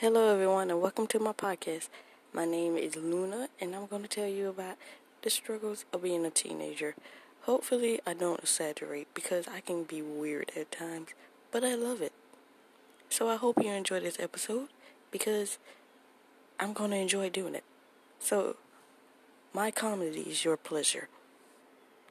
Hello, everyone, and welcome to my podcast. My name is Luna, and I'm going to tell you about the struggles of being a teenager. Hopefully, I don't exaggerate because I can be weird at times, but I love it. So, I hope you enjoy this episode because I'm going to enjoy doing it. So, my comedy is your pleasure.